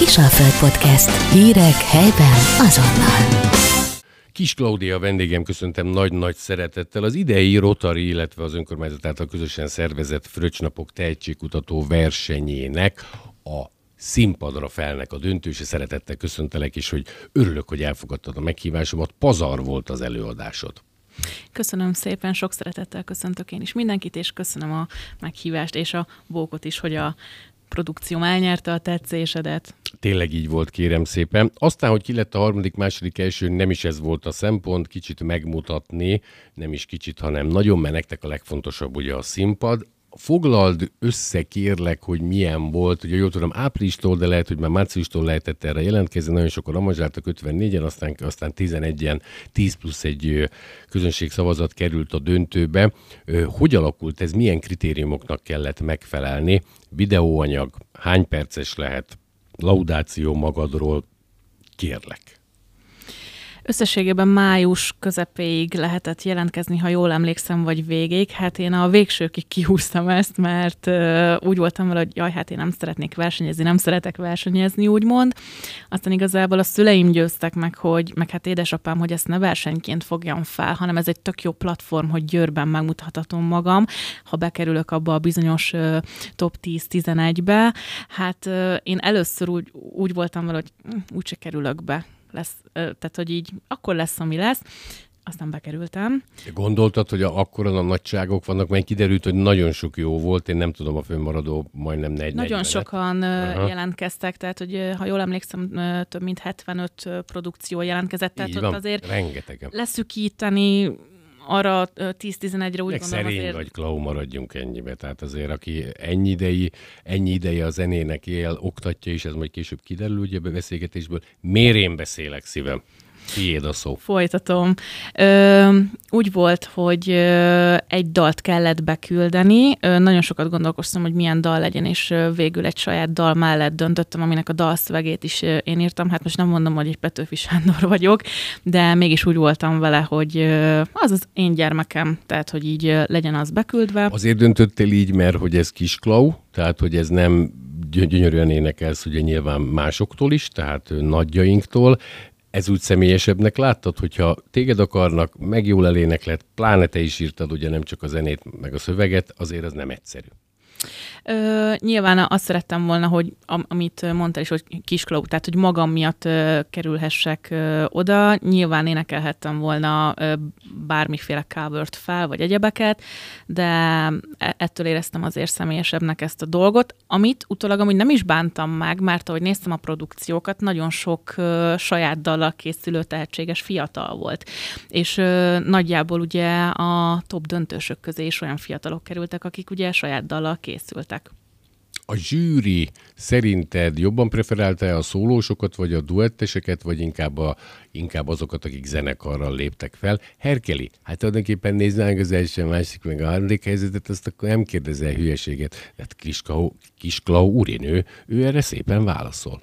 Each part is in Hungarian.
Kisalföld Podcast. Hírek helyben azonnal. Kis Klaudia vendégem köszöntem nagy-nagy szeretettel. Az idei Rotary, illetve az önkormányzat által közösen szervezett Fröccsnapok tehetségkutató versenyének a színpadra felnek a döntőse. Szeretettel köszöntelek is, hogy örülök, hogy elfogadtad a meghívásomat. Pazar volt az előadásod. Köszönöm szépen, sok szeretettel köszöntök én is mindenkit, és köszönöm a meghívást és a bókot is, hogy a produkcióm elnyerte a tetszésedet. Tényleg így volt, kérem szépen. Aztán, hogy ki lett a harmadik, második, első, nem is ez volt a szempont, kicsit megmutatni, nem is kicsit, hanem nagyon, mert nektek a legfontosabb ugye a színpad foglald össze kérlek, hogy milyen volt. Ugye jól tudom, áprilistól, de lehet, hogy már márciustól lehetett erre jelentkezni. Nagyon sokan amazsáltak 54-en, aztán, aztán 11-en, 10 plusz egy közönségszavazat került a döntőbe. Hogy alakult ez? Milyen kritériumoknak kellett megfelelni? Videóanyag, hány perces lehet? Laudáció magadról? Kérlek. Összességében május közepéig lehetett jelentkezni, ha jól emlékszem, vagy végig. Hát én a végsőkig kihúztam ezt, mert uh, úgy voltam vele, hogy jaj, hát én nem szeretnék versenyezni, nem szeretek versenyezni, úgymond. Aztán igazából a szüleim győztek meg, hogy, meg hát édesapám, hogy ezt ne versenyként fogjam fel, hanem ez egy tök jó platform, hogy Győrben megmutathatom magam, ha bekerülök abba a bizonyos uh, top 10-11-be. Hát uh, én először úgy, úgy voltam vele, hogy hm, úgyse kerülök be lesz, tehát hogy így akkor lesz, ami lesz. Aztán bekerültem. Gondoltad, hogy akkor a nagyságok vannak, mert kiderült, hogy nagyon sok jó volt, én nem tudom a fönnmaradó majdnem 4 Nagyon sokan Aha. jelentkeztek, tehát hogy ha jól emlékszem, több mint 75 produkció jelentkezett, tehát Így ott azért rengetegen. leszűkíteni arra 10-11-re úgy Meg gondolom szerény azért... vagy, Klau, maradjunk ennyibe. Tehát azért, aki ennyi idei, ennyi ideje a zenének él, oktatja is, ez majd később kiderül ugye a beszélgetésből. Miért én beszélek szívem? Tiéd a szó. Folytatom. Ö, úgy volt, hogy ö, egy dalt kellett beküldeni. Ö, nagyon sokat gondolkoztam, hogy milyen dal legyen, és ö, végül egy saját dal mellett döntöttem, aminek a dalszövegét is ö, én írtam. Hát most nem mondom, hogy egy Petőfi Sándor vagyok, de mégis úgy voltam vele, hogy ö, az az én gyermekem, tehát hogy így ö, legyen az beküldve. Azért döntöttél így, mert hogy ez kis Klau, tehát hogy ez nem gyönyörűen énekelsz ugye nyilván másoktól is, tehát nagyjainktól, ez úgy személyesebbnek láttad, hogyha téged akarnak, meg jól eléneklet, pláne te is írtad ugye nem csak a zenét, meg a szöveget, azért az nem egyszerű. Ö, nyilván azt szerettem volna, hogy am, amit mondtál is, hogy kisklau, tehát hogy magam miatt ö, kerülhessek ö, oda. Nyilván énekelhettem volna ö, bármiféle covert fel, vagy egyebeket, de e, ettől éreztem azért személyesebbnek ezt a dolgot, amit utólag amúgy nem is bántam meg, mert ahogy néztem a produkciókat, nagyon sok ö, saját dallal készülő tehetséges fiatal volt. És ö, nagyjából ugye a top döntősök közé is olyan fiatalok kerültek, akik ugye saját dallal. A zsűri szerinted jobban preferálta a szólósokat, vagy a duetteseket, vagy inkább, a, inkább azokat, akik zenekarral léptek fel? Herkeli, hát tulajdonképpen néznánk az első, másik, meg a harmadik helyzetet, azt akkor nem kérdezel hülyeséget. Hát Kisklau, Kisklau úrinő, ő erre szépen válaszol.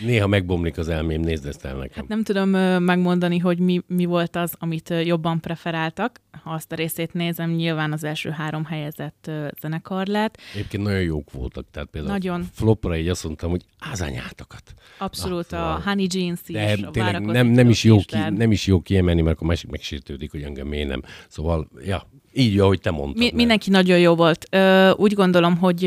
Néha megbomlik az elmém, nézd ezt el nekem. Hát nem tudom megmondani, hogy mi, mi volt az, amit jobban preferáltak. Ha azt a részét nézem, nyilván az első három helyezett zenekar lett. Egyébként nagyon jók voltak, tehát például nagyon. flopra így azt mondtam, hogy ázányátokat. Abszolút, Na, a Honey Jeans is, de a tényleg nem, nem, is jó ki, nem is jó kiemelni, mert akkor másik megsértődik, hogy engem miért nem. Szóval, ja, így, ahogy te mondtad. Mi, mindenki nagyon jó volt. Úgy gondolom, hogy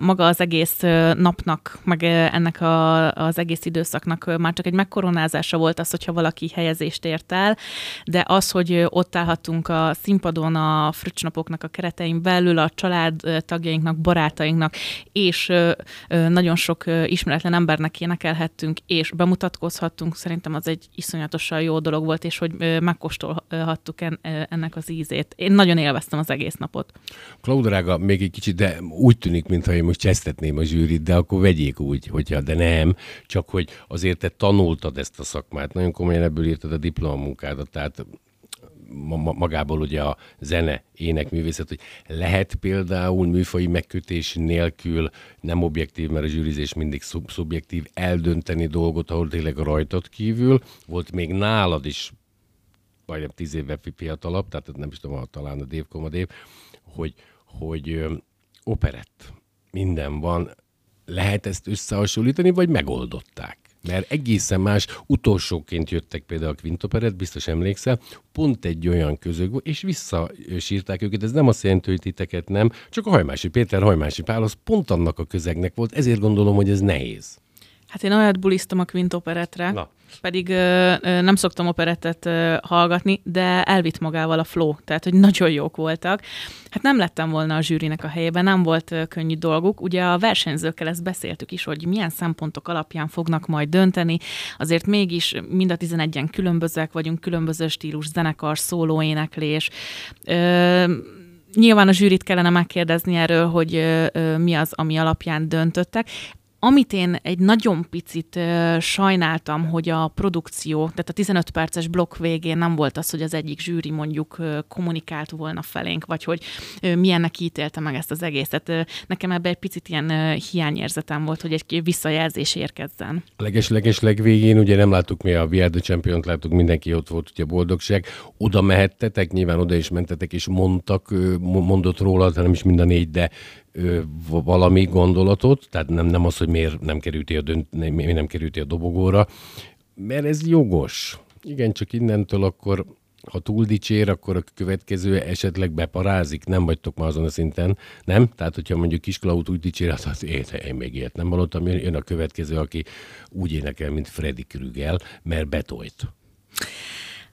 maga az egész napnak, meg ennek a, az egész időszaknak már csak egy megkoronázása volt az, hogyha valaki helyezést ért el, de az, hogy ott állhattunk a színpadon a fröccsnapoknak a keretein belül, a család tagjainknak, barátainknak, és nagyon sok ismeretlen embernek énekelhettünk, és bemutatkozhattunk, szerintem az egy iszonyatosan jó dolog volt, és hogy megkóstolhattuk ennek az ízét. Én nagyon nagyon élveztem az egész napot. Klaudarága, még egy kicsit, de úgy tűnik, mintha én most csesztetném a zsűrit, de akkor vegyék úgy, hogyha, de nem, csak hogy azért te tanultad ezt a szakmát, nagyon komolyan ebből írtad a diplomamunkádat, tehát magából ugye a zene, ének, művészet, hogy lehet például műfai megkötés nélkül nem objektív, mert a zsűrizés mindig szub- szubjektív, eldönteni dolgot, ahol tényleg rajtad kívül. Volt még nálad is majdnem tíz évvel fiatalabb, tehát nem is tudom, talán a Dave Komadév, hogy, hogy operett, minden van, lehet ezt összehasonlítani, vagy megoldották? Mert egészen más, utolsóként jöttek például a Quintoperet, biztos emlékszel, pont egy olyan közög volt, és visszasírták őket. Ez nem azt jelenti, hogy titeket nem, csak a Hajmási Péter, Hajmási Pál, az pont annak a közegnek volt, ezért gondolom, hogy ez nehéz. Hát én olyat bulisztam a Quint operetre, Na. pedig ö, ö, nem szoktam operettet ö, hallgatni, de elvitt magával a flow, tehát hogy nagyon jók voltak. Hát nem lettem volna a zsűrinek a helyében, nem volt ö, könnyű dolguk. Ugye a versenyzőkkel ezt beszéltük is, hogy milyen szempontok alapján fognak majd dönteni. Azért mégis mind a 11-en különbözőek vagyunk, különböző stílus, zenekar, szóló, éneklés. Ö, Nyilván a zsűrit kellene megkérdezni erről, hogy ö, ö, mi az, ami alapján döntöttek. Amit én egy nagyon picit uh, sajnáltam, hogy a produkció, tehát a 15 perces blokk végén nem volt az, hogy az egyik zsűri mondjuk uh, kommunikált volna felénk, vagy hogy uh, milyennek ítélte meg ezt az egészet. Uh, nekem ebben egy picit ilyen uh, hiányérzetem volt, hogy egy visszajelzés érkezzen. A leges-leges legvégén ugye nem láttuk mi a VR the champion láttuk, mindenki ott volt, ugye boldogság. Oda mehettetek, nyilván oda is mentetek, és mondtak, mondott róla, nem is mind a négy, de valami gondolatot, tehát nem, nem az, hogy miért nem kerülti a, dönt, miért nem kerülti a dobogóra, mert ez jogos. Igen, csak innentől akkor ha túl dicsér, akkor a következő esetleg beparázik, nem vagytok már azon a szinten, nem? Tehát, hogyha mondjuk Kisklaut úgy dicsér, hát az én, én még ilyet nem hallottam, jön a következő, aki úgy énekel, mint Freddy Krügel, mert betolt.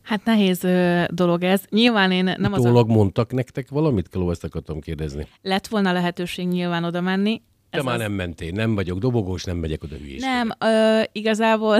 Hát nehéz ö, dolog ez. Nyilván én nem az a... mondtak nektek valamit? Kaló, ezt akartam kérdezni. Lett volna lehetőség nyilván oda menni. De ez már az... nem mentél, nem vagyok dobogós, nem megyek oda hülyéskedni. Nem, ö, igazából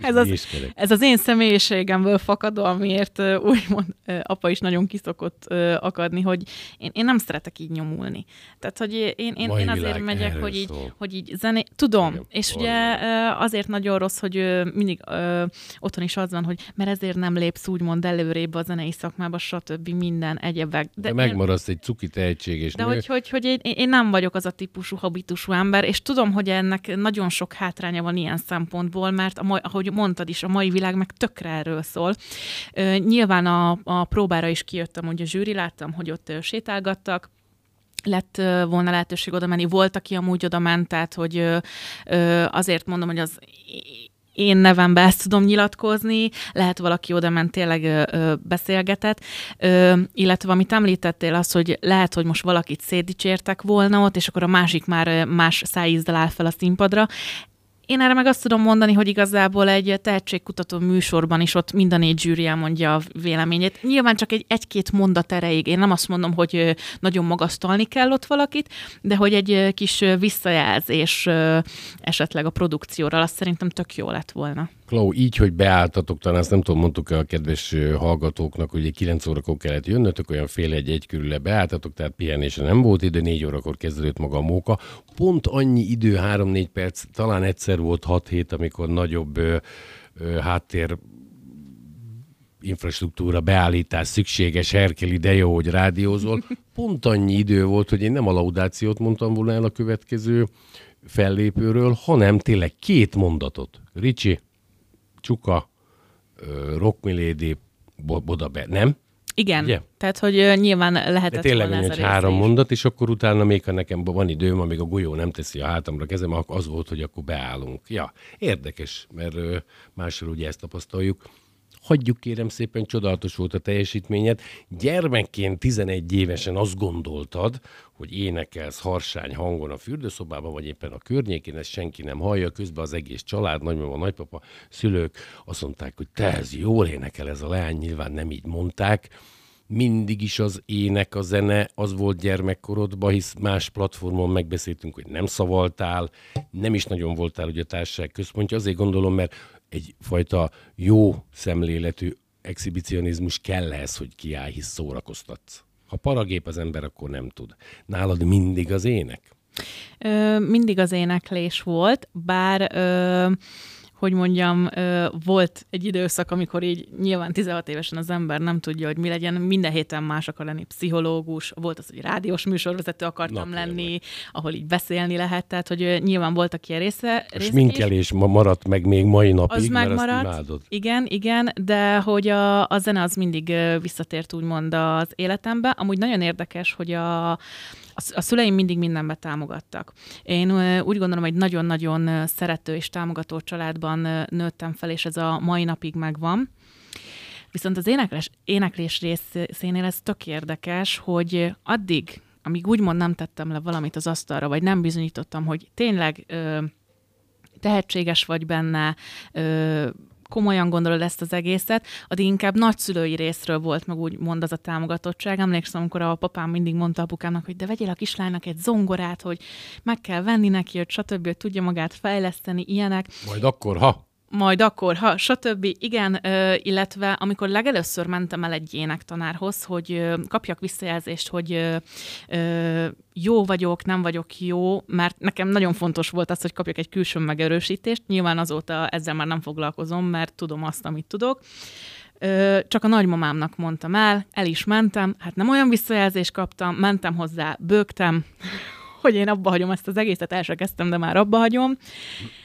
ez az, ez az én személyiségemből fakadó, amiért úgymond apa is nagyon kiszokott akadni, hogy én, én nem szeretek így nyomulni. Tehát, hogy én, én, én azért megyek, hogy így, hogy így zené... Tudom, Igen, és ugye azért nagyon rossz, hogy mindig ö, otthon is az van, hogy mert ezért nem lépsz úgymond előrébb a zenei szakmába, stb. minden egyebek. De, de megmaradsz egy cuki tehetség és De nő. hogy, hogy, hogy én, én nem vagyok az a típusú habitusú ember, és tudom, hogy ennek nagyon sok hátránya van ilyen szempontból, mert ahogy mondtad is, a mai világ meg tökre erről szól. Nyilván a, a próbára is kijöttem, hogy a zsűri, láttam, hogy ott sétálgattak, lett volna lehetőség oda menni. Volt, aki amúgy oda ment, tehát hogy azért mondom, hogy az én nevembe ezt tudom nyilatkozni, lehet valaki oda ment tényleg ö, beszélgetett, ö, illetve amit említettél az, hogy lehet, hogy most valakit szétdicsértek volna ott, és akkor a másik már más szájízzel áll fel a színpadra. Én erre meg azt tudom mondani, hogy igazából egy tehetségkutató műsorban is ott minden négy zsűri elmondja a véleményét. Nyilván csak egy, egy-két mondat erejéig. Én nem azt mondom, hogy nagyon magasztalni kell ott valakit, de hogy egy kis visszajelzés esetleg a produkcióra, azt szerintem tök jó lett volna. Klau, így, hogy beálltatok, talán ezt nem tudom, mondtuk a kedves hallgatóknak, hogy 9 órakor kellett jönnötök, olyan fél egy egy körül beálltatok, tehát pihenésre nem volt idő, 4 órakor kezdődött maga a móka. Pont annyi idő, 3-4 perc, talán egyszer volt 6 hét, amikor nagyobb ö, ö, háttér infrastruktúra beállítás szükséges, Herkeli, de jó, hogy rádiózol. Pont annyi idő volt, hogy én nem a laudációt mondtam volna el a következő fellépőről, hanem tényleg két mondatot. Ricsi, Csuka, Rockmilédi, Bodabe, nem? Igen, Ugye? tehát hogy nyilván lehetett De tényleg volna ez a három is. mondat, és akkor utána még, ha nekem van időm, amíg a golyó nem teszi a hátamra kezem, az volt, hogy akkor beállunk. Ja, érdekes, mert másról ugye ezt tapasztaljuk. Hagyjuk kérem szépen, csodálatos volt a teljesítményed. Gyermekként 11 évesen azt gondoltad, hogy énekelsz harsány hangon a fürdőszobában, vagy éppen a környékén, ezt senki nem hallja, közben az egész család, nagymama, nagypapa, szülők azt mondták, hogy te ez jól énekel ez a leány, nyilván nem így mondták, mindig is az ének, a zene az volt gyermekkorodban, hisz más platformon megbeszéltünk, hogy nem szavaltál, nem is nagyon voltál ugye a társaság központja, azért gondolom, mert egyfajta jó szemléletű exhibicionizmus kell ez, hogy kiállj, hisz szórakoztatsz. Ha paragép az ember, akkor nem tud. Nálad mindig az ének? Ö, mindig az éneklés volt, bár ö, hogy mondjam, volt egy időszak, amikor így nyilván 16 évesen az ember nem tudja, hogy mi legyen, minden héten más akar lenni, pszichológus, volt az, hogy rádiós műsorvezető akartam Na, lenni, tényleg. ahol így beszélni lehet, tehát hogy nyilván voltak ilyen része. A sminkelés ma maradt meg még mai napig, az mert megmaradt, azt Igen, igen, de hogy a, a zene az mindig visszatért úgymond az életembe. Amúgy nagyon érdekes, hogy a, a szüleim mindig mindenbe támogattak. Én úgy gondolom, hogy nagyon-nagyon szerető és támogató családban nőttem fel, és ez a mai napig megvan. Viszont az éneklés, éneklés részénél ez tök érdekes, hogy addig, amíg úgymond nem tettem le valamit az asztalra, vagy nem bizonyítottam, hogy tényleg ö, tehetséges vagy benne, ö, komolyan gondolod ezt az egészet, addig inkább nagyszülői részről volt meg úgy mond az a támogatottság. Emlékszem, amikor a papám mindig mondta apukámnak, hogy de vegyél a kislánynak egy zongorát, hogy meg kell venni neki, hogy stb. hogy tudja magát fejleszteni, ilyenek. Majd akkor, ha majd akkor, ha, stb. Igen, illetve amikor legelőször mentem el egy énektanárhoz, hogy kapjak visszajelzést, hogy jó vagyok, nem vagyok jó, mert nekem nagyon fontos volt az, hogy kapjak egy külső megerősítést. Nyilván azóta ezzel már nem foglalkozom, mert tudom azt, amit tudok. Csak a nagymamámnak mondtam el, el is mentem, hát nem olyan visszajelzést kaptam, mentem hozzá, bőgtem, hogy én abba hagyom ezt az egészet, el kezdtem, de már abba hagyom.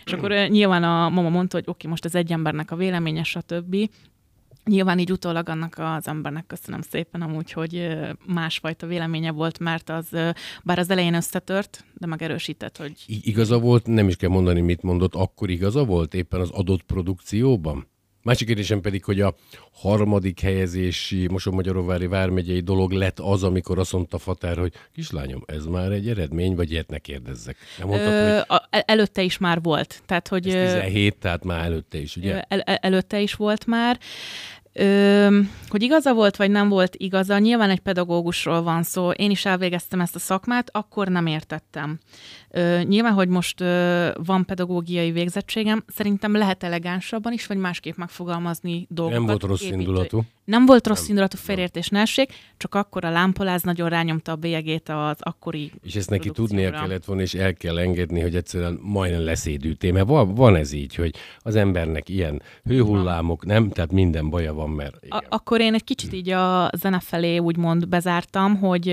És akkor nyilván a mama mondta, hogy oké, okay, most ez egy embernek a véleménye, stb. Nyilván így utólag annak az embernek köszönöm szépen amúgy, hogy másfajta véleménye volt, mert az, bár az elején összetört, de megerősített, hogy... Igaza volt, nem is kell mondani, mit mondott, akkor igaza volt éppen az adott produkcióban? Másik kérdésem pedig, hogy a harmadik helyezési Moson-Magyaróvári vármegyei dolog lett az, amikor azt mondta Fatár, hogy kislányom, ez már egy eredmény, vagy ilyet ne kérdezzek. Nem mondtad, Ö, hogy... a, előtte is már volt. Tehát, hogy, ez 17, tehát már előtte is, ugye? El, előtte is volt már. Ö, hogy igaza volt, vagy nem volt igaza, nyilván egy pedagógusról van szó. Én is elvégeztem ezt a szakmát, akkor nem értettem. Ö, nyilván, hogy most ö, van pedagógiai végzettségem, szerintem lehet elegánsabban is, vagy másképp megfogalmazni dolgokat. Nem volt rossz építő. indulatú. Nem volt rossz nem, indulatú félértés nesség, csak akkor a lámpaláz nagyon rányomta a bélyegét az akkori És ezt neki tudnia kellett volna, és el kell engedni, hogy egyszerűen majdnem leszédülté, mert van, van ez így, hogy az embernek ilyen hőhullámok, nem, tehát minden baja van, mert... Igen. A- akkor én egy kicsit így a zene felé úgymond bezártam, hogy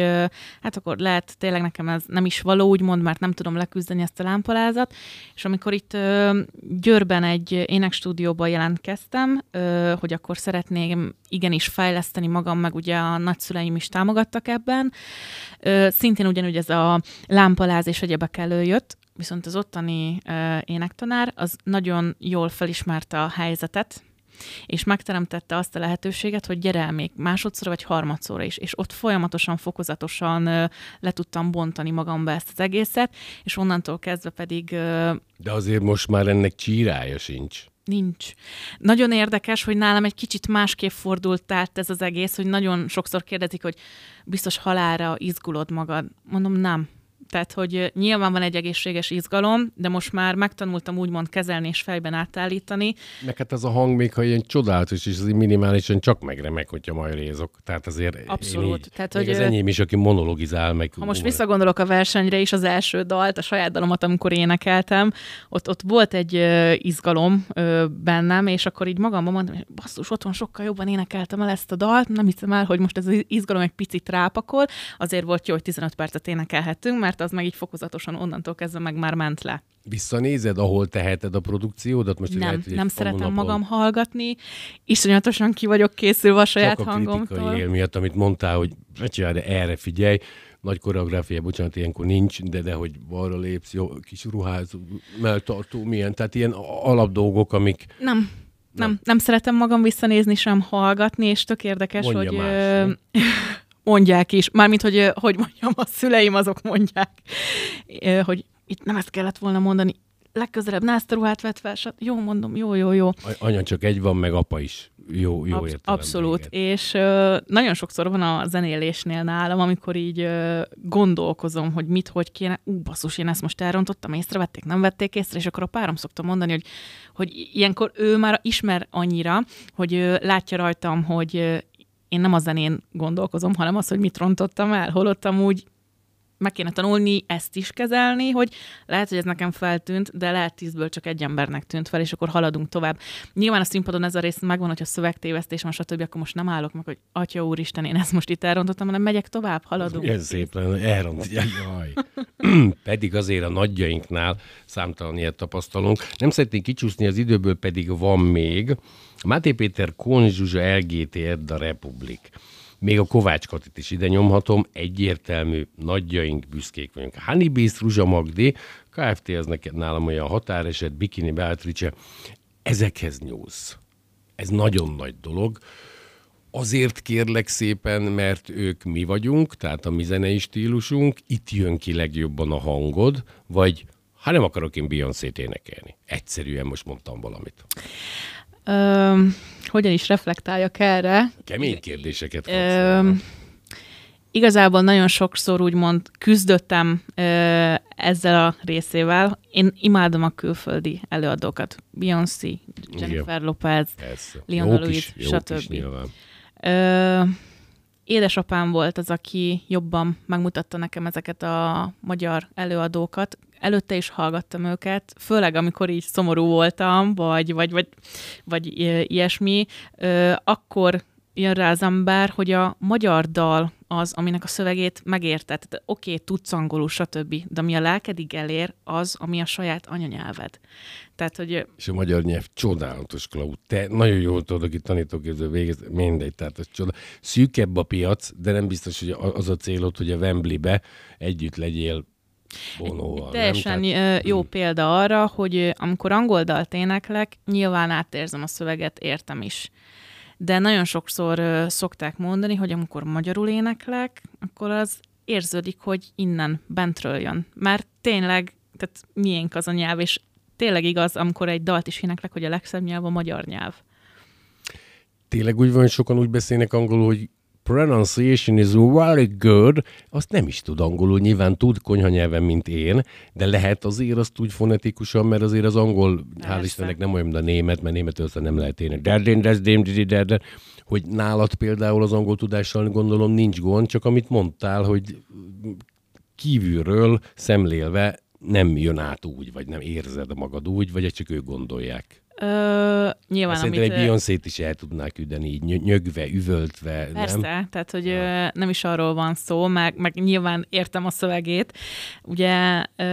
hát akkor lehet tényleg nekem ez nem is való, úgymond, mert nem tudom leküzdeni ezt a lámpalázat, és amikor itt Győrben egy énekstúdióban jelentkeztem, hogy akkor szeretném igenis fejleszteni magam, meg ugye a nagyszüleim is támogattak ebben, szintén ugyanúgy ez a lámpaláz és egyebek előjött, viszont az ottani ö, énektanár az nagyon jól felismerte a helyzetet, és megteremtette azt a lehetőséget, hogy gyere el még másodszor vagy harmadszorra is, és ott folyamatosan, fokozatosan le tudtam bontani magamba ezt az egészet, és onnantól kezdve pedig... De azért most már ennek csírája sincs. Nincs. Nagyon érdekes, hogy nálam egy kicsit másképp fordult át ez az egész, hogy nagyon sokszor kérdezik, hogy biztos halára izgulod magad. Mondom, nem tehát, hogy nyilván van egy egészséges izgalom, de most már megtanultam úgymond kezelni és fejben átállítani. Hát ez a hang még, ha ilyen csodálatos, és minimálisan csak megremek, hogyha majd rézok. Tehát azért Abszolút. Így, Tehát, hogy az enyém is, aki monologizál meg. Ha most visszagondolok a versenyre is, az első dalt, a saját dalomat, amikor énekeltem, ott, ott volt egy izgalom bennem, és akkor így magamban mondtam, hogy basszus, otthon sokkal jobban énekeltem el ezt a dalt, nem hiszem el, hogy most ez az izgalom egy picit rápakol, azért volt jó, hogy 15 percet énekelhettünk, mert az meg így fokozatosan onnantól kezdve meg már ment le. Visszanézed, ahol teheted a produkciódat? Most nem, lehet, nem szeretem napon... magam hallgatni, iszonyatosan ki vagyok készülve a saját Csak a hangomtól. él miatt, amit mondtál, hogy csinálj, de erre figyelj, nagy koreográfia, bocsánat, ilyenkor nincs, de, de hogy balra lépsz, jó, kis ruház, melltartó, milyen, tehát ilyen alapdolgok, amik... Nem, nem, nem, nem szeretem magam visszanézni, sem hallgatni, és tök érdekes, Mondja hogy... Más, mondják is, mármint, hogy, hogy mondjam, a szüleim azok mondják, hogy itt nem ezt kellett volna mondani, legközelebb ne ezt a ruhát vett fel, sat. jó, mondom, jó, jó, jó. Anya csak egy van, meg apa is. Jó, jó Absz- Abszolút, és uh, nagyon sokszor van a zenélésnél nálam, amikor így uh, gondolkozom, hogy mit, hogy kéne, ú, basszus, én ezt most elrontottam, észrevették, nem vették észre, és akkor a párom szokta mondani, hogy, hogy ilyenkor ő már ismer annyira, hogy uh, látja rajtam, hogy én nem a zenén gondolkozom, hanem az, hogy mit rontottam el, holottam úgy meg kéne tanulni ezt is kezelni, hogy lehet, hogy ez nekem feltűnt, de lehet tízből csak egy embernek tűnt fel, és akkor haladunk tovább. Nyilván a színpadon ez a rész megvan, hogyha szövegtévesztés van, stb., akkor most nem állok meg, hogy atya úristen, én ezt most itt elrontottam, hanem megyek tovább, haladunk. Ez szép lenne, elront, jaj. pedig azért a nagyjainknál számtalan ilyet tapasztalunk. Nem szeretnék kicsúszni az időből, pedig van még. Máté Péter Kon Zsuzsa LGT Edda Republik. Még a Kovács Katit is ide nyomhatom, egyértelmű, nagyjaink, büszkék vagyunk. Honeybees, Ruzsa Magdi, Kft. ez neked nálam olyan határeset, Bikini Beatrice, ezekhez nyúlsz. Ez nagyon nagy dolog. Azért kérlek szépen, mert ők mi vagyunk, tehát a mi zenei stílusunk, itt jön ki legjobban a hangod, vagy ha nem akarok én Beyoncé-t énekelni. Egyszerűen most mondtam valamit. Ö, hogyan is reflektáljak erre? Kemény kérdéseket Ö, igazából nagyon sokszor úgymond küzdöttem ö, ezzel a részével. Én imádom a külföldi előadókat. Beyoncé, Jennifer Igen. Lopez. Leona Lewis, stb. Ö, édesapám volt az, aki jobban megmutatta nekem ezeket a magyar előadókat. Előtte is hallgattam őket, főleg amikor így szomorú voltam, vagy, vagy, vagy, vagy ilyesmi, akkor jön rá az ember, hogy a magyar dal az, aminek a szövegét megérted. Oké, okay, tudsz angolul, stb., de ami a lelkedig elér, az, ami a saját anyanyelved. Tehát, hogy És a magyar nyelv csodálatos, Klau. Te nagyon jól tudod, aki tanítóképző végez, mindegy, tehát ez csoda. Szűkebb a piac, de nem biztos, hogy az a célod, hogy a Wembley-be együtt legyél Bonóval. Teljesen nem? Tehát, jó példa arra, hogy amikor angol dalt éneklek, nyilván átérzem a szöveget, értem is. De nagyon sokszor szokták mondani, hogy amikor magyarul éneklek, akkor az érződik, hogy innen, bentről jön. Mert tényleg, tehát miénk az a nyelv, és tényleg igaz, amikor egy dalt is éneklek, hogy a legszebb nyelv a magyar nyelv. tényleg úgy van, hogy sokan úgy beszélnek angolul, hogy pronunciation is very good, azt nem is tud angolul, nyilván tud konyhanyelven, mint én, de lehet azért azt úgy fonetikusan, mert azért az angol, hál' Persze. Istennek nem olyan, mint a német, mert németül aztán nem lehet ének. Hogy nálad például az angol tudással gondolom nincs gond, csak amit mondtál, hogy kívülről szemlélve nem jön át úgy, vagy nem érzed magad úgy, vagy csak ők gondolják. Ö, nyilván, Szerintem amit... egy ö, Beyoncé-t is el tudnák küldeni, így nyö- nyögve, üvöltve, Persze, nem? tehát hogy ja. nem is arról van szó, meg, meg nyilván értem a szövegét. Ugye ö,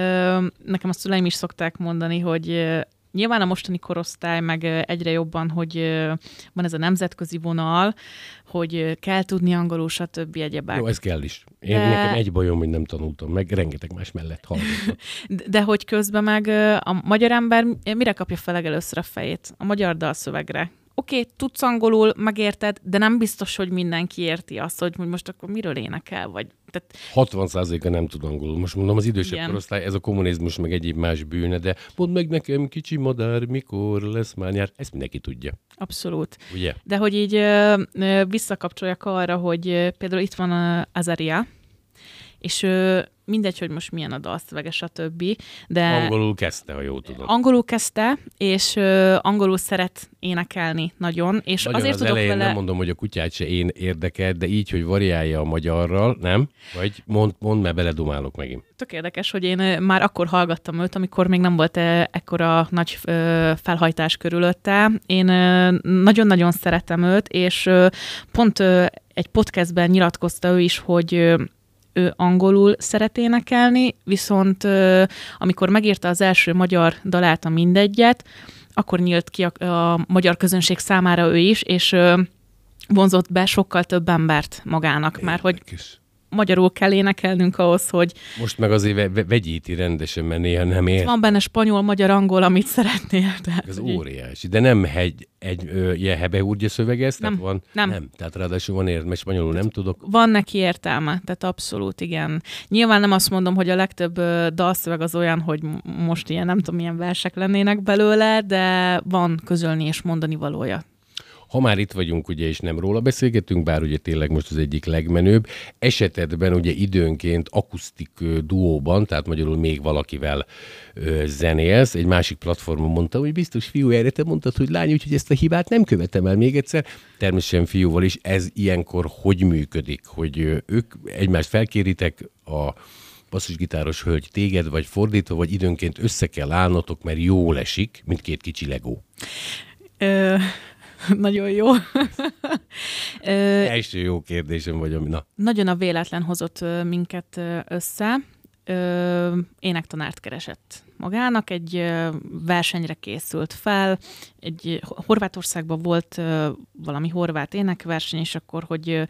nekem a szüleim is szokták mondani, hogy nyilván a mostani korosztály, meg egyre jobban, hogy van ez a nemzetközi vonal, hogy kell tudni angolul, stb. egyebek. Jó, ez kell is. Én De- nekem egy bajom, hogy nem tanultam meg, rengeteg más mellett hallgatok. De, de hogy közben meg a magyar ember mire kapja fel legelőször a fejét? A magyar dalszövegre. Oké, okay, tudsz angolul, megérted, de nem biztos, hogy mindenki érti azt, hogy most akkor miről énekel, vagy... Tehát 60%-a nem tud angolul. Most mondom, az idősebb Igen. korosztály, ez a kommunizmus, meg egyéb más bűne, de mondd meg nekem, kicsi madár, mikor lesz már nyár. Ezt mindenki tudja, abszolút. ugye? De hogy így visszakapcsoljak arra, hogy például itt van Azaria, és mindegy, hogy most milyen a dalszövege, stb. De Angolul kezdte, ha jól tudom. angolul kezdte, és ö, angolul szeret énekelni nagyon, és Nagyon azért az tudok elején vele... nem mondom, hogy a kutyát se én érdekel, de így, hogy variálja a magyarral, nem? Vagy mond, mond mert beledumálok megint. Tök érdekes, hogy én már akkor hallgattam őt, amikor még nem volt ekkora nagy felhajtás körülötte. Én nagyon-nagyon szeretem őt, és pont egy podcastben nyilatkozta ő is, hogy ő angolul szeret énekelni, viszont amikor megírta az első magyar dalát, a mindegyet, akkor nyílt ki a, a magyar közönség számára ő is, és vonzott be sokkal több embert magának, már hogy. Magyarul kell énekelnünk ahhoz, hogy Most meg azért ve- ve- vegyíti rendesen, mert néha nem ér. van benne spanyol, magyar, angol, amit szeretnél. Tehát, Ez így- óriási. De nem egy, egy ö, ilyen hebehúrgya szövegez? Tehát Nem, van, nem. nem. Tehát ráadásul van értelme, mert spanyolul nem tudok. Van neki értelme, tehát abszolút igen. Nyilván nem azt mondom, hogy a legtöbb ö, dalszöveg az olyan, hogy most ilyen nem tudom, milyen versek lennének belőle, de van közölni és mondani valója. Ha már itt vagyunk, ugye, és nem róla beszélgetünk, bár ugye tényleg most az egyik legmenőbb, esetedben ugye időnként akusztik duóban, tehát magyarul még valakivel ö, zenélsz, egy másik platformon mondta, hogy biztos fiú, erre te mondtad, hogy lány, úgyhogy ezt a hibát nem követem el még egyszer. Természetesen fiúval is ez ilyenkor hogy működik, hogy ők egymást felkéritek a basszusgitáros hölgy téged, vagy fordítva, vagy időnként össze kell állnotok, mert jól esik, mint két kicsi legó. nagyon jó. Első jó kérdésem vagy, ami na. nagyon a véletlen hozott minket össze. Ö, énektanárt keresett magának, egy ö, versenyre készült fel, egy Horvátországban volt ö, valami horvát énekverseny, és akkor, hogy ö,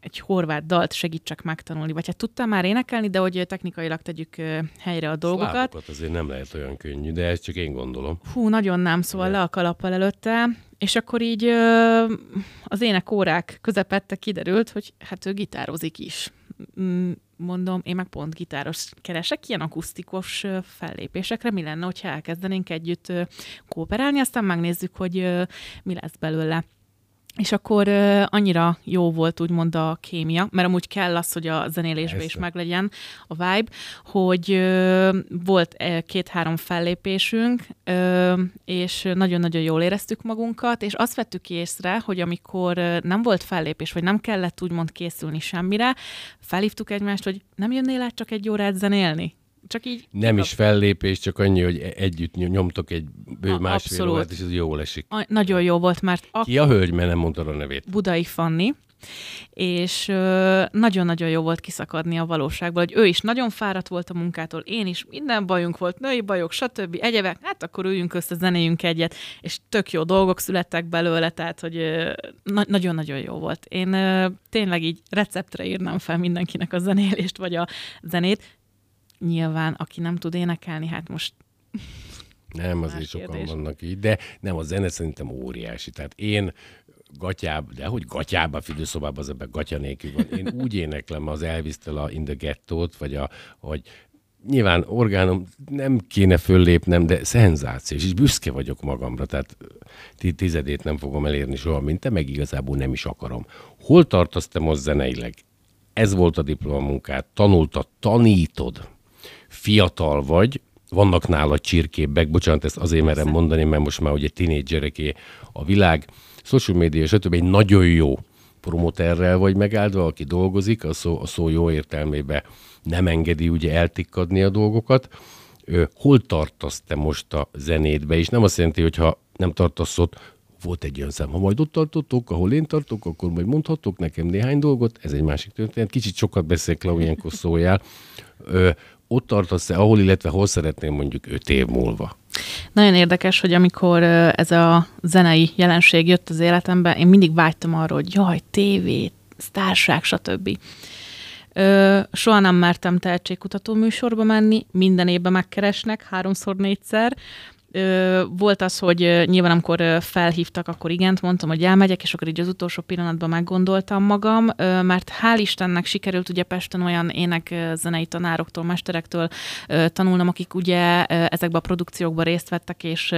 egy horvát dalt segítsek megtanulni, vagy hát tudtam már énekelni, de hogy technikailag tegyük ö, helyre a dolgokat. Szlávokat azért nem lehet olyan könnyű, de ezt csak én gondolom. Hú, nagyon nem, szóval De. le a kalappal előtte, és akkor így ö, az énekórák közepette kiderült, hogy hát ő gitározik is. Mondom, én meg pont gitáros keresek ilyen akusztikus fellépésekre, mi lenne, hogyha elkezdenénk együtt kooperálni, aztán megnézzük, hogy mi lesz belőle. És akkor ö, annyira jó volt úgymond a kémia, mert amúgy kell az, hogy a zenélésben is Persze. meglegyen a vibe, hogy ö, volt ö, két-három fellépésünk, ö, és nagyon-nagyon jól éreztük magunkat, és azt vettük észre, hogy amikor nem volt fellépés, vagy nem kellett úgymond készülni semmire, felhívtuk egymást, hogy nem jönnél át csak egy órát zenélni? Csak így Nem is fellépés, csak annyi, hogy e- együtt ny- nyomtok egy bő A- másfél abszolút. órát, és ez jól esik. A, nagyon jó volt, mert a Ki a hölgy, mert nem mondtad a nevét? Budai Fanni, és nagyon-nagyon jó volt kiszakadni a valóságból, hogy ő is nagyon fáradt volt a munkától, én is, minden bajunk volt, női bajok, stb. egyebek, hát akkor üljünk össze, zenéljünk egyet, és tök jó dolgok születtek belőle, tehát, hogy na- nagyon-nagyon jó volt. Én tényleg így receptre írnám fel mindenkinek a zenélést, vagy a zenét. Nyilván, aki nem tud énekelni, hát most Nem, azért sokan kérdés. vannak így, de nem, a zene szerintem óriási. Tehát én gatyába, de hogy gatyába, fürdőszobában az ebben gatya nélkül van. Én úgy éneklem az Elvis-től a In the Ghetto-t, vagy a, hogy nyilván orgánom nem kéne föllépnem, de szenzációs, és büszke vagyok magamra, tehát ti- tizedét nem fogom elérni soha, mint te, meg igazából nem is akarom. Hol tartasz te most zeneileg? Ez volt a diplomamunkád, tanultad, tanítod, fiatal vagy, vannak nálad csirkébbek, bocsánat, ezt azért merem mondani, mert most már ugye tinédzsereké a világ, social media, stb. egy nagyon jó promoterrel vagy megáldva, aki dolgozik, a szó, a szó jó értelmében nem engedi ugye eltikkadni a dolgokat. Hol tartasz te most a zenétbe? És nem azt jelenti, hogy ha nem tartasz ott, volt egy olyan szám, ha majd ott tartottok, ahol én tartok, akkor majd mondhatok nekem néhány dolgot, ez egy másik történet. Kicsit sokat beszél Klau, ilyenkor szóljál. Ö, ott tartasz-e, ahol, illetve hol szeretnél mondjuk öt év múlva? Nagyon érdekes, hogy amikor ez a zenei jelenség jött az életembe, én mindig vágytam arra, hogy jaj, tévé, sztárság, stb. Ö, soha nem mertem tehetségkutató műsorba menni, minden évben megkeresnek, háromszor, négyszer. Volt az, hogy nyilván amikor felhívtak, akkor igent mondtam, hogy elmegyek, és akkor így az utolsó pillanatban meggondoltam magam, mert hál' Istennek sikerült ugye Pesten olyan ének zenei tanároktól, mesterektől ö, tanulnom, akik ugye ezekben a produkciókban részt vettek, és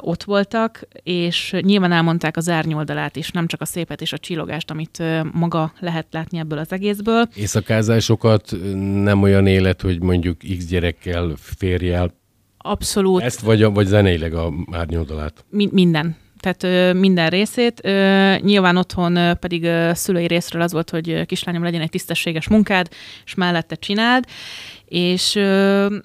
ott voltak, és nyilván elmondták az árnyoldalát is, nem csak a szépet és a csillogást, amit maga lehet látni ebből az egészből. Éjszakázásokat nem olyan élet, hogy mondjuk X gyerekkel, férjel, Abszolút. ezt vagy, vagy zeneileg a árnyoldalát. Mi- minden. Tehát ö, minden részét. Ö, nyilván otthon ö, pedig ö, szülői részről az volt, hogy ö, kislányom legyen egy tisztességes munkád, és mellette csináld. És ö,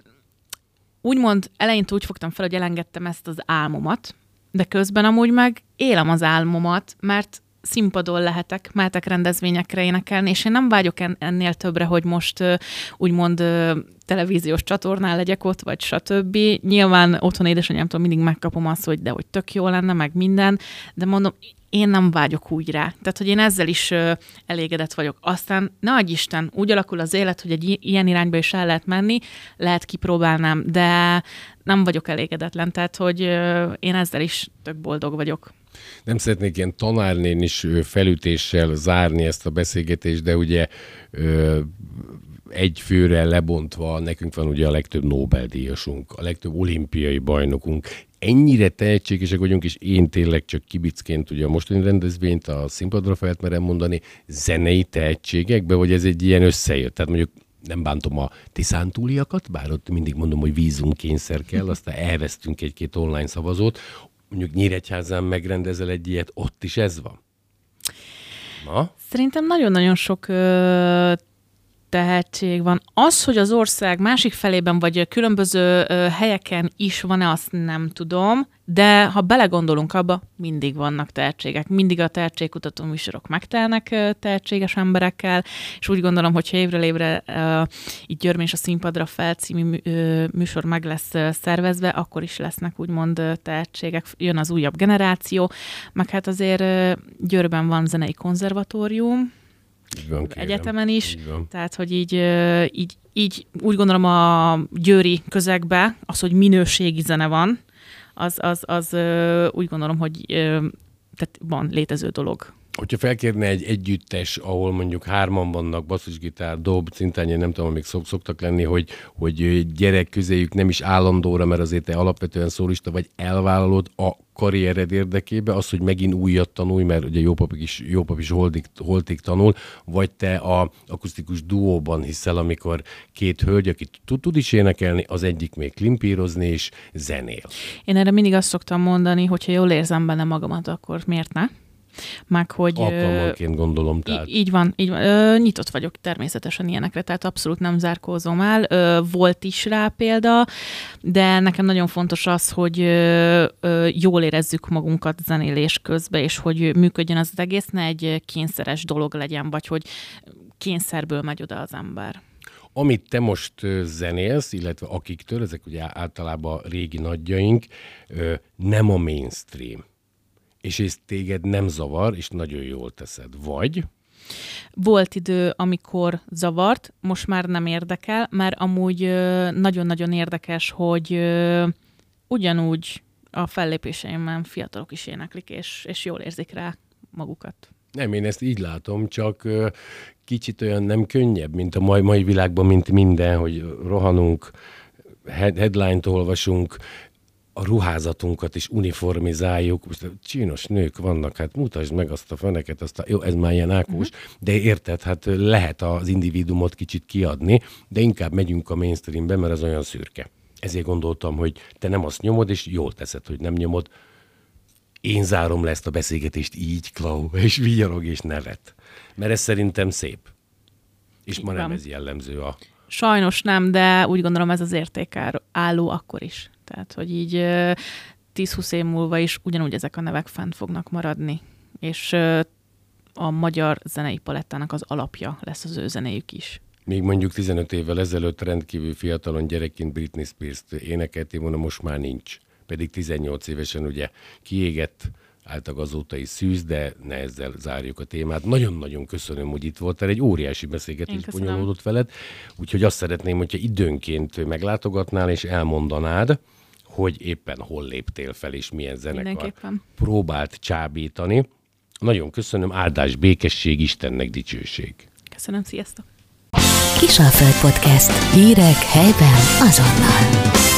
úgymond eleinte úgy fogtam fel, hogy elengedtem ezt az álmomat, de közben amúgy meg élem az álmomat, mert színpadon lehetek, mehetek rendezvényekre énekelni, és én nem vágyok en- ennél többre, hogy most úgymond televíziós csatornán legyek ott, vagy stb. Nyilván otthon édesanyámtól mindig megkapom azt, hogy de hogy tök jó lenne, meg minden, de mondom, én nem vágyok úgy rá. Tehát, hogy én ezzel is ö, elégedett vagyok. Aztán, ne adj Isten, úgy alakul az élet, hogy egy ilyen irányba is el lehet menni, lehet kipróbálnám, de nem vagyok elégedetlen, tehát, hogy ö, én ezzel is tök boldog vagyok. Nem szeretnék ilyen tanárnén is felütéssel zárni ezt a beszélgetést, de ugye egy főre lebontva nekünk van ugye a legtöbb Nobel-díjasunk, a legtöbb olimpiai bajnokunk. Ennyire tehetségesek vagyunk, és én tényleg csak kibicként ugye a mostani rendezvényt a színpadra felt merem mondani, zenei tehetségekbe, vagy ez egy ilyen összejött? Tehát mondjuk nem bántom a tiszántúliakat, bár ott mindig mondom, hogy vízumkényszer kell, aztán elvesztünk egy-két online szavazót. Mondjuk Nyíregyházán megrendezel egy ilyet, ott is ez van? Na? Szerintem nagyon-nagyon sok ö, tehetség van. Az, hogy az ország másik felében vagy különböző helyeken is van-e, azt nem tudom, de ha belegondolunk abba, mindig vannak tehetségek. Mindig a tehetségkutató műsorok megtelnek tehetséges emberekkel, és úgy gondolom, hogy évről évre uh, így Györm és a színpadra fel műsor meg lesz szervezve, akkor is lesznek úgymond tehetségek, jön az újabb generáció, meg hát azért Győrben van zenei konzervatórium, így van, kérem. egyetemen is, így van. tehát hogy így, így, így úgy gondolom a győri közegbe az, hogy minőségi zene van, az, az, az úgy gondolom, hogy tehát van létező dolog. Hogyha felkérne egy együttes, ahol mondjuk hárman vannak, basszusgitár, dob, cintányé, nem tudom, még szok, szoktak lenni, hogy, hogy gyerek közéjük nem is állandóra, mert azért te alapvetően szólista vagy elvállalod a karriered érdekébe, az, hogy megint újat tanulj, mert ugye jó pap is, jó pap is holdig, holdig tanul, vagy te a akusztikus duóban hiszel, amikor két hölgy, aki tud, tud is énekelni, az egyik még klimpírozni és zenél. Én erre mindig azt szoktam mondani, hogyha jól érzem benne magamat, akkor miért ne? Meg hogy... Alkalmanként gondolom, tehát. Így van, így van. Ö, nyitott vagyok természetesen ilyenekre, tehát abszolút nem zárkózom el. Ö, volt is rá példa, de nekem nagyon fontos az, hogy ö, ö, jól érezzük magunkat zenélés közben, és hogy működjön az egész, ne egy kényszeres dolog legyen, vagy hogy kényszerből megy oda az ember. Amit te most zenélsz, illetve akiktől, ezek ugye általában régi nagyjaink, nem a mainstream és ez téged nem zavar, és nagyon jól teszed. Vagy volt idő, amikor zavart, most már nem érdekel, mert amúgy nagyon-nagyon érdekes, hogy ugyanúgy a fellépéseimben fiatalok is éneklik, és, és jól érzik rá magukat. Nem, én ezt így látom, csak kicsit olyan nem könnyebb, mint a mai, mai világban, mint minden, hogy rohanunk, headline-t olvasunk, a ruházatunkat is uniformizáljuk. Most csinos nők vannak, hát mutasd meg azt a feneket, azt a, jó, ez már ilyen ákos, uh-huh. de érted, hát lehet az individumot kicsit kiadni, de inkább megyünk a mainstreambe, mert az olyan szürke. Ezért gondoltam, hogy te nem azt nyomod, és jól teszed, hogy nem nyomod. Én zárom le ezt a beszélgetést így, Klau, és vigyorog és nevet. Mert ez szerintem szép. És ma nem ez jellemző a... Sajnos nem, de úgy gondolom ez az értékálló akkor is. Tehát, hogy így 10-20 év múlva is ugyanúgy ezek a nevek fent fognak maradni. És a magyar zenei palettának az alapja lesz az ő zenéjük is. Még mondjuk 15 évvel ezelőtt rendkívül fiatalon gyerekként Britney Spears-t énekelték volna, most már nincs. Pedig 18 évesen ugye kiégett, általában azóta is szűz, de ne ezzel zárjuk a témát. Nagyon-nagyon köszönöm, hogy itt voltál, egy óriási beszélgetés bonyolódott veled, úgyhogy azt szeretném, hogyha időnként meglátogatnál és elmondanád, hogy éppen hol léptél fel, és milyen zenekar próbált csábítani. Nagyon köszönöm, áldás, békesség, Istennek dicsőség. Köszönöm, sziasztok! Kisalföld Podcast. Hírek helyben azonnal.